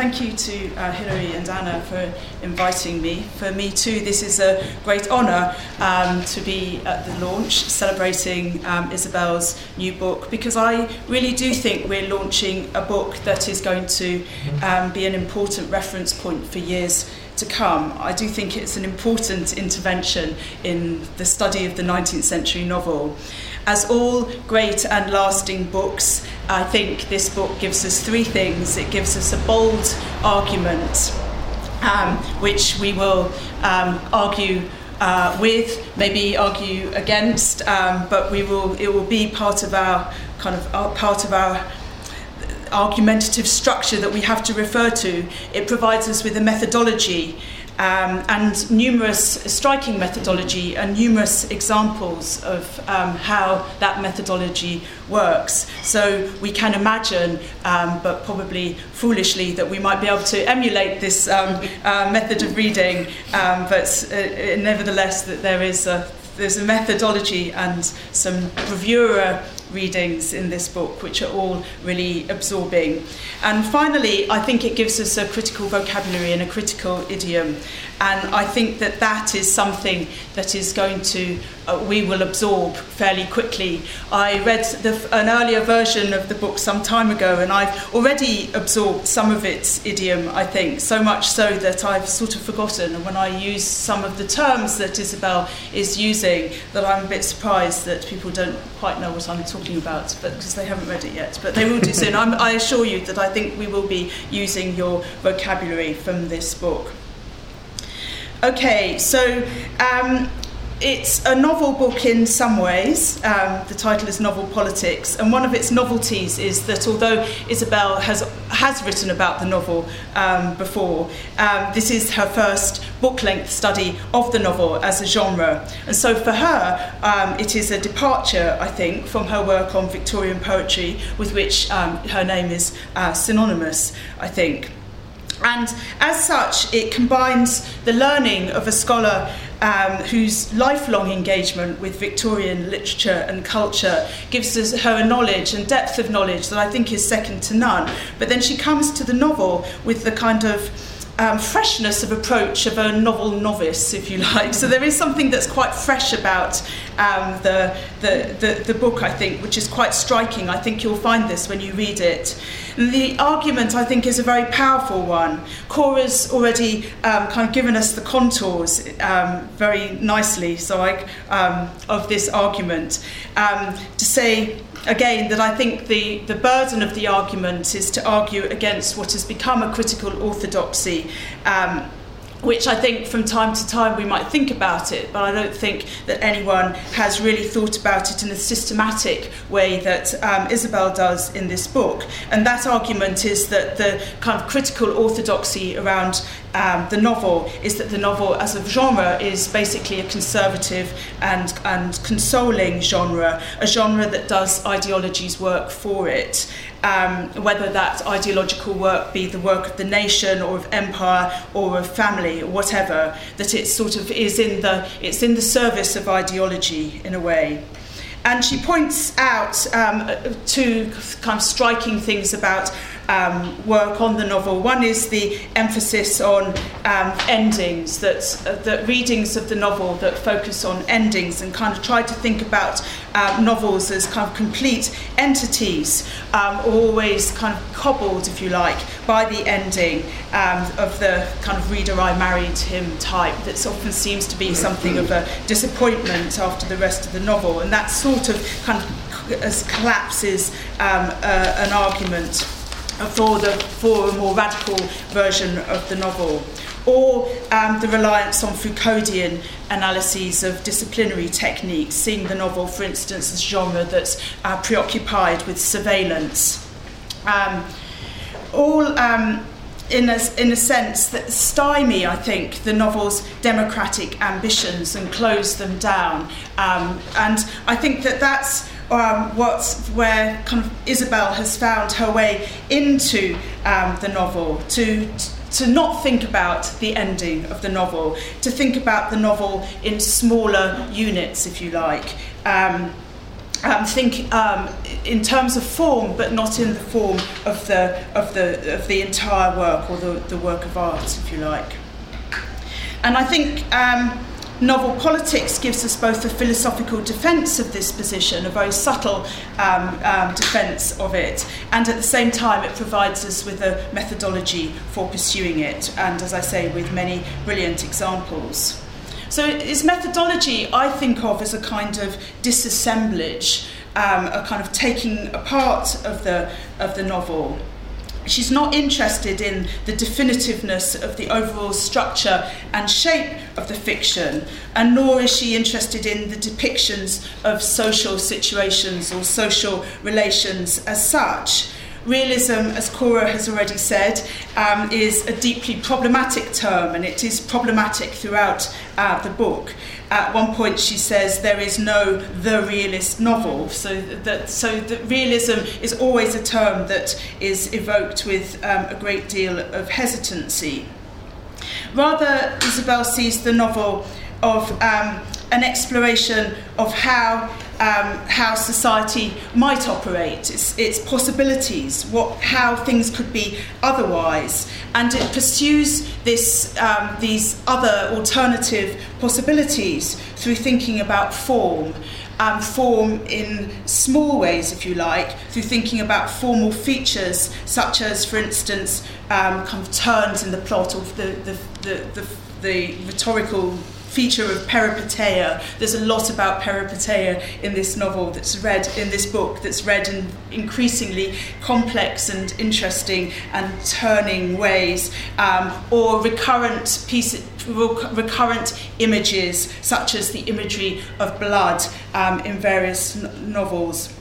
thank you to uh, Hilary and Anna for inviting me. For me too, this is a great honour um, to be at the launch celebrating um, Isobel's new book because I really do think we're launching a book that is going to um, be an important reference point for years to come. I do think it's an important intervention in the study of the 19th century novel. As all great and lasting books, I think this book gives us three things. It gives us a bold argument, um, which we will um, argue uh, with, maybe argue against, um, but we will. It will be part of our kind of uh, part of our argumentative structure that we have to refer to. It provides us with a methodology um, and numerous striking methodology and numerous examples of um, how that methodology works. So we can imagine, um, but probably foolishly, that we might be able to emulate this um, uh, method of reading, um, but uh, nevertheless, that there is a there's a methodology and some bravura readings in this book, which are all really absorbing. And finally, I think it gives us a critical vocabulary and a critical idiom. And I think that that is something that is going to, uh, we will absorb fairly quickly. I read the, an earlier version of the book some time ago, and I've already absorbed some of its idiom, I think, so much so that I've sort of forgotten. And when I use some of the terms that Isobel is using, that I'm a bit surprised that people don't quite know what I'm talking about, but because they haven't read it yet. But they will do soon. I'm, I assure you that I think we will be using your vocabulary from this book. Okay, so um, it's a novel book in some ways. Um, the title is Novel Politics, and one of its novelties is that although Isobel has has written about the novel um, before, um, this is her first book-length study of the novel as a genre, and so for her, um, it is a departure, I think, from her work on Victorian poetry, with which um, her name is uh, synonymous. I think. And as such, it combines the learning of a scholar um, whose lifelong engagement with Victorian literature and culture gives her a knowledge and depth of knowledge that I think is second to none. But then she comes to the novel with the kind of um, freshness of approach of a novel novice, if you like. So there is something that's quite fresh about um, the, the, the, the book, I think, which is quite striking. I think you'll find this when you read it. And the argument, I think, is a very powerful one. Cora's already um, kind of given us the contours um, very nicely, so I, um, of this argument. Um, to say again, that I think the, the burden of the argument is to argue against what has become a critical orthodoxy. Um, which I think from time to time we might think about it, but I don't think that anyone has really thought about it in a systematic way that um, Isobel does in this book. And that argument is that the kind of critical orthodoxy around um, the novel is that the novel as a genre is basically a conservative and, and consoling genre, a genre that does ideology's work for it. Um, whether that ideological work be the work of the nation or of empire or of family or whatever, that it sort of is in the, it's in the service of ideology in a way. And she points out um, two kind of striking things about um, work on the novel. One is the emphasis on um, endings, that, uh, that readings of the novel that focus on endings and kind of try to think about um, novels as kind of complete entities, um, always kind of cobbled, if you like, by the ending um, of the kind of reader I married him type that often seems to be something of a disappointment after the rest of the novel. And that sort of kind of collapses um, uh, an argument for, the, for a more radical version of the novel. Or um, the reliance on Foucauldian analyses of disciplinary techniques, seeing the novel, for instance, as a genre that's uh, preoccupied with surveillance. Um, all um, in a, in a sense that stymie, I think, the novel's democratic ambitions and close them down. Um, and I think that that's um, what's where kind of Isobel has found her way into um, the novel to to not think about the ending of the novel, to think about the novel in smaller units, if you like. Um, um, think um, in terms of form, but not in the form of the of the of the entire work or the, the work of art, if you like. And I think um, novel politics gives us both a philosophical defence of this position, a very subtle um, um, defence of it, and at the same time it provides us with a methodology for pursuing it, and as I say, with many brilliant examples. So its methodology I think of as a kind of disassemblage, um, a kind of taking apart of the, of the novel. She's not interested in the definitiveness of the overall structure and shape of the fiction, and nor is she interested in the depictions of social situations or social relations as such. Realism, as Cora has already said, um, is a deeply problematic term and it is problematic throughout uh, the book. At one point, she says there is no the realist novel. So that so that realism is always a term that is evoked with um, a great deal of hesitancy. Rather, Isobel sees the novel of um, an exploration of how um, how society might operate, its, its possibilities, what, how things could be otherwise, and it pursues this, um, these other alternative possibilities through thinking about form. Um, form in small ways, if you like, through thinking about formal features, such as, for instance, um, kind of turns in the plot or the, the, the, the, the rhetorical feature of peripeteia. There's a lot about peripeteia in this novel that's read in this book that's read in increasingly complex and interesting and turning ways, um, or recurrent pieces, recurrent images such as the imagery of blood um, in various novels.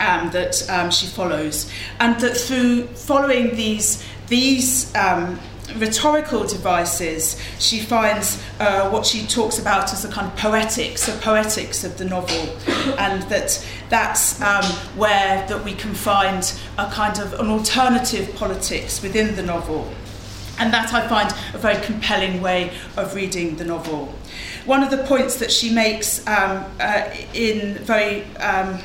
Um, that um, she follows, and that through following these these um, rhetorical devices, she finds uh, what she talks about as a kind of poetics, a poetics of the novel, and that that's um, where that we can find a kind of an alternative politics within the novel. And that I find a very compelling way of reading the novel. One of the points that she makes um, uh, in very um,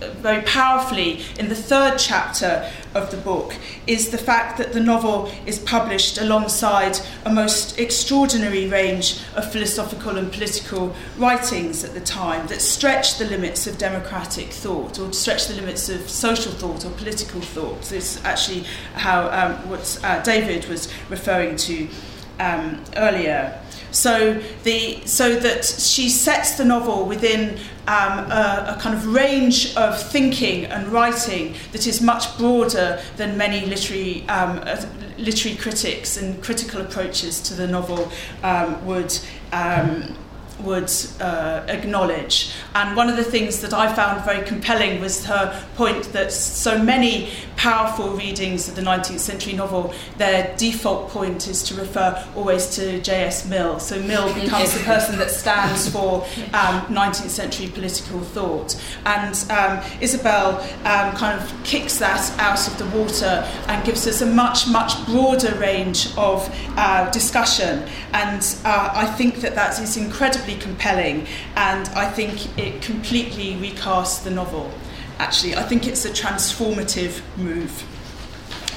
very powerfully in the third chapter of the book is the fact that the novel is published alongside a most extraordinary range of philosophical and political writings at the time that stretch the limits of democratic thought or stretch the limits of social thought or political thought. This is actually how um, what uh, David was referring to um, earlier. So, the, so that she sets the novel within um, a, a, kind of range of thinking and writing that is much broader than many literary, um, uh, literary critics and critical approaches to the novel um, would. Um, would uh, acknowledge. And one of the things that I found very compelling was her point that so many powerful readings of the 19th century novel, their default point is to refer always to J.S. Mill. So Mill becomes the person that stands for um, 19th century political thought. And um, Isobel um, kind of kicks that out of the water and gives us a much, much broader range of uh, discussion. And uh, I think that that is incredibly compelling, and I think it completely recasts the novel actually. I think it's a transformative move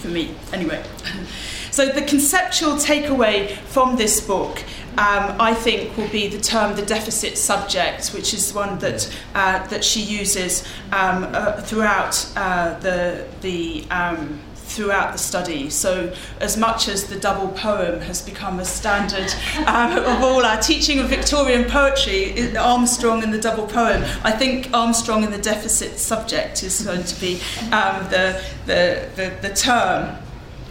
for me, anyway. so, the conceptual takeaway from this book. Um, I think will be the term the deficit subject, which is one that uh, that she uses um, uh, throughout uh, the the um, throughout the study. So, as much as the double poem has become a standard um, of all our teaching of Victorian poetry, Armstrong and the double poem, I think Armstrong and the deficit subject is going to be um, the, the, the, the term.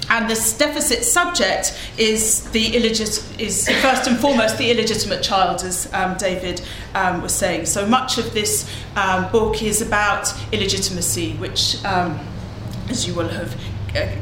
And this deficit subject is the illegit- is first and foremost the illegitimate child, as um, David um, was saying. So much of this um, book is about illegitimacy, which, um, as you will have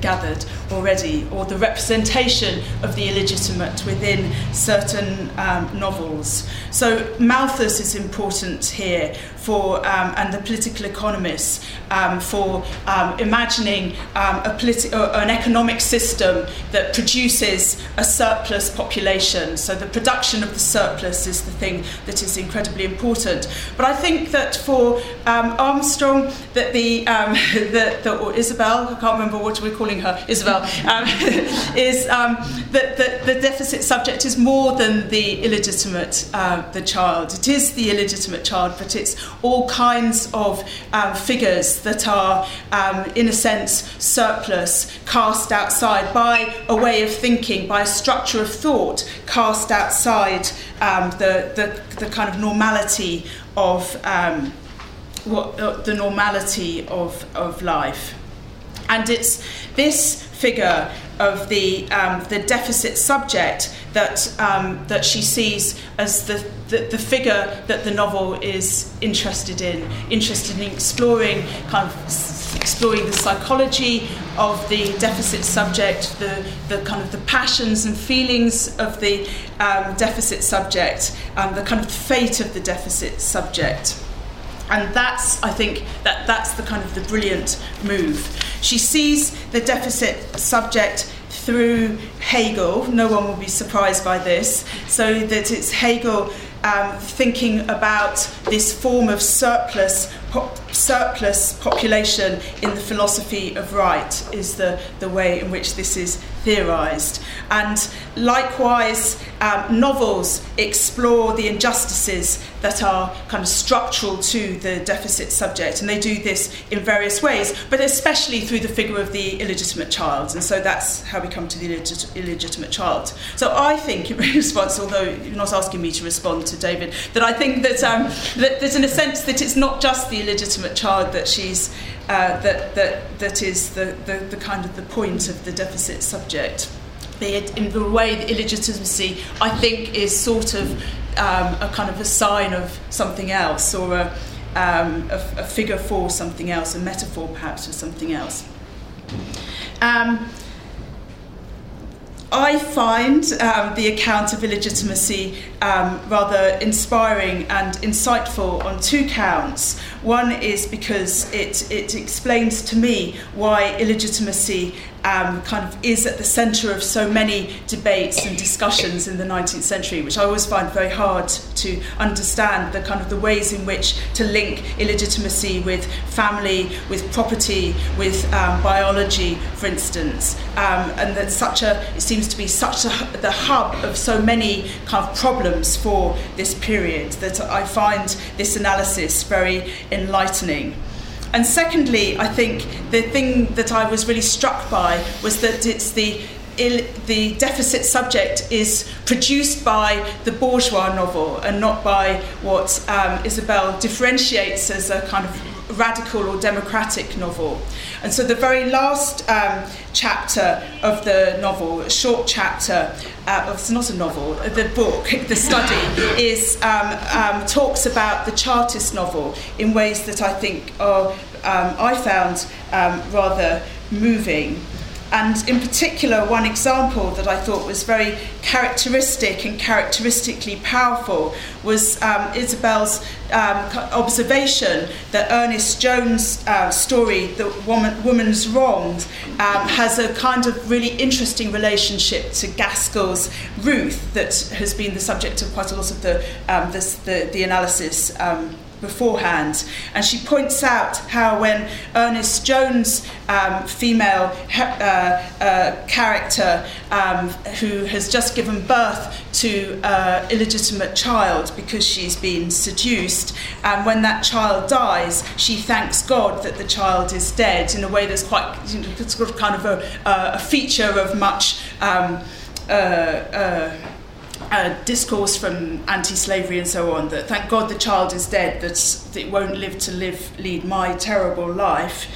gathered already, or the representation of the illegitimate within certain um, novels. So Malthus is important here for, um, and the political economists, um, for um, imagining um, a politi- or an economic system that produces a surplus population. So the production of the surplus is the thing that is incredibly important. But I think that for um, Armstrong, that the, um, the, or Isobel, I can't remember what we're calling her, Isobel, is that the, the deficit subject is more than the illegitimate, uh, the child. It is the illegitimate child, but it's all kinds of um, figures that are, um, in a sense, surplus, cast outside by a way of thinking, by a structure of thought, cast outside um, the, the, the kind of normality of um, what, uh, the normality of, of life. And it's this figure of the, um, the deficit subject that, um, that she sees as the, the, the figure that the novel is interested in, interested in exploring, kind of exploring the psychology of the deficit subject, the, the kind of the passions and feelings of the um, deficit subject, um, the kind of fate of the deficit subject. And that's i think that that's the kind of the brilliant move she sees the deficit subject through hegel. No one will be surprised by this. So that it's hegel um, thinking about this form of surplus surplus population in the philosophy of right is the, the way in which this is theorized and likewise um, novels explore the injustices that are kind of structural to the deficit subject, and they do this in various ways, but especially through the figure of the illegitimate child. And so that's how we come to the illegit- illegitimate child. So I think, in response, although you're not asking me to respond to David, that I think that, um, that, that in a sense that it's not just the illegitimate child that she's uh, that, that, that is the, the, the kind of the point of the deficit subject the, in the way the illegitimacy, I think, is sort of um, a kind of a sign of something else or a, um, a, a figure for something else, a metaphor perhaps for something else. Um, I find um, the account of illegitimacy um, rather inspiring and insightful on two counts. One is because it, it explains to me why illegitimacy um, kind of is at the centre of so many debates and discussions in the 19th century, which I always find very hard to understand the kind of the ways in which to link illegitimacy with family, with property, with um, biology, for instance, um, and that such a it seems to be such a, the hub of so many kind of problems for this period that I find this analysis very enlightening. And secondly, I think the thing that I was really struck by was that it's the the deficit subject is produced by the bourgeois novel and not by what um, Isobel differentiates as a kind of radical or democratic novel. And so the very last um, chapter of the novel, a short chapter, uh, it's not a novel, the book, the study, is um, um, talks about the Chartist novel in ways that I think are, um, I found um, rather moving. And in particular, one example that I thought was very characteristic and characteristically powerful was um, Isobel's um, observation that Ernest Jones' uh, story, The Woman, Woman's Wrongs, um, has a kind of really interesting relationship to Gaskell's Ruth that has been the subject of quite a lot of the, um, this, the, the analysis um, beforehand. And she points out how when Ernest Jones' um, female uh, uh, character, um, who has just given birth to an illegitimate child because she's been seduced, and when that child dies, she thanks God that the child is dead in a way that's quite, you know, it's got kind of a, a feature of much. Um, discourse from anti-slavery and so on that thank God the child is dead that, that it won't live to live lead my terrible life.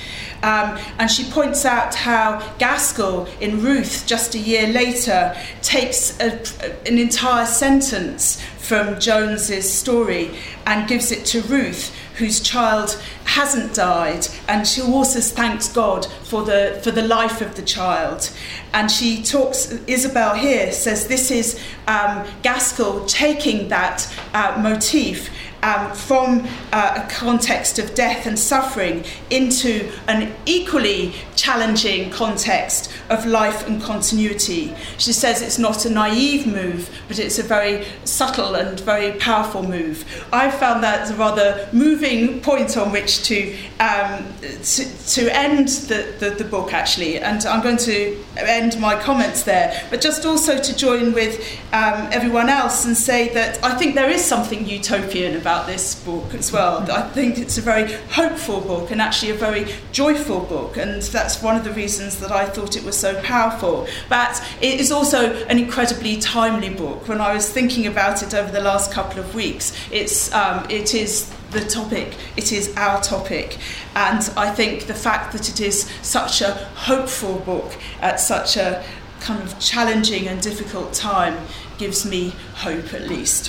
Um, and she points out how Gaskell in Ruth just a year later takes a, an entire sentence from Jones's story and gives it to Ruth whose child hasn't died, and she also thanks God for the for the life of the child. And she talks. Isobel here says this is um, Gaskell taking that uh, motif um, from uh, a context of death and suffering into an equally challenging context of life and continuity. She says it's not a naive move, but it's a very subtle and very powerful move. I found that a rather moving point on which to um, to, to end the, the, the book actually, and I'm going to end my comments there, but just also to join with um, everyone else and say that I think there is something utopian about this book as well. I think it's a very hopeful book and actually a very joyful book, and that's one of the reasons that I thought it was so powerful. But it is also an incredibly timely book. When I was thinking about it over the last couple of weeks, it's um, it is the topic, it is our topic. And I think the fact that it is such a hopeful book at such a kind of challenging and difficult time gives me hope at least.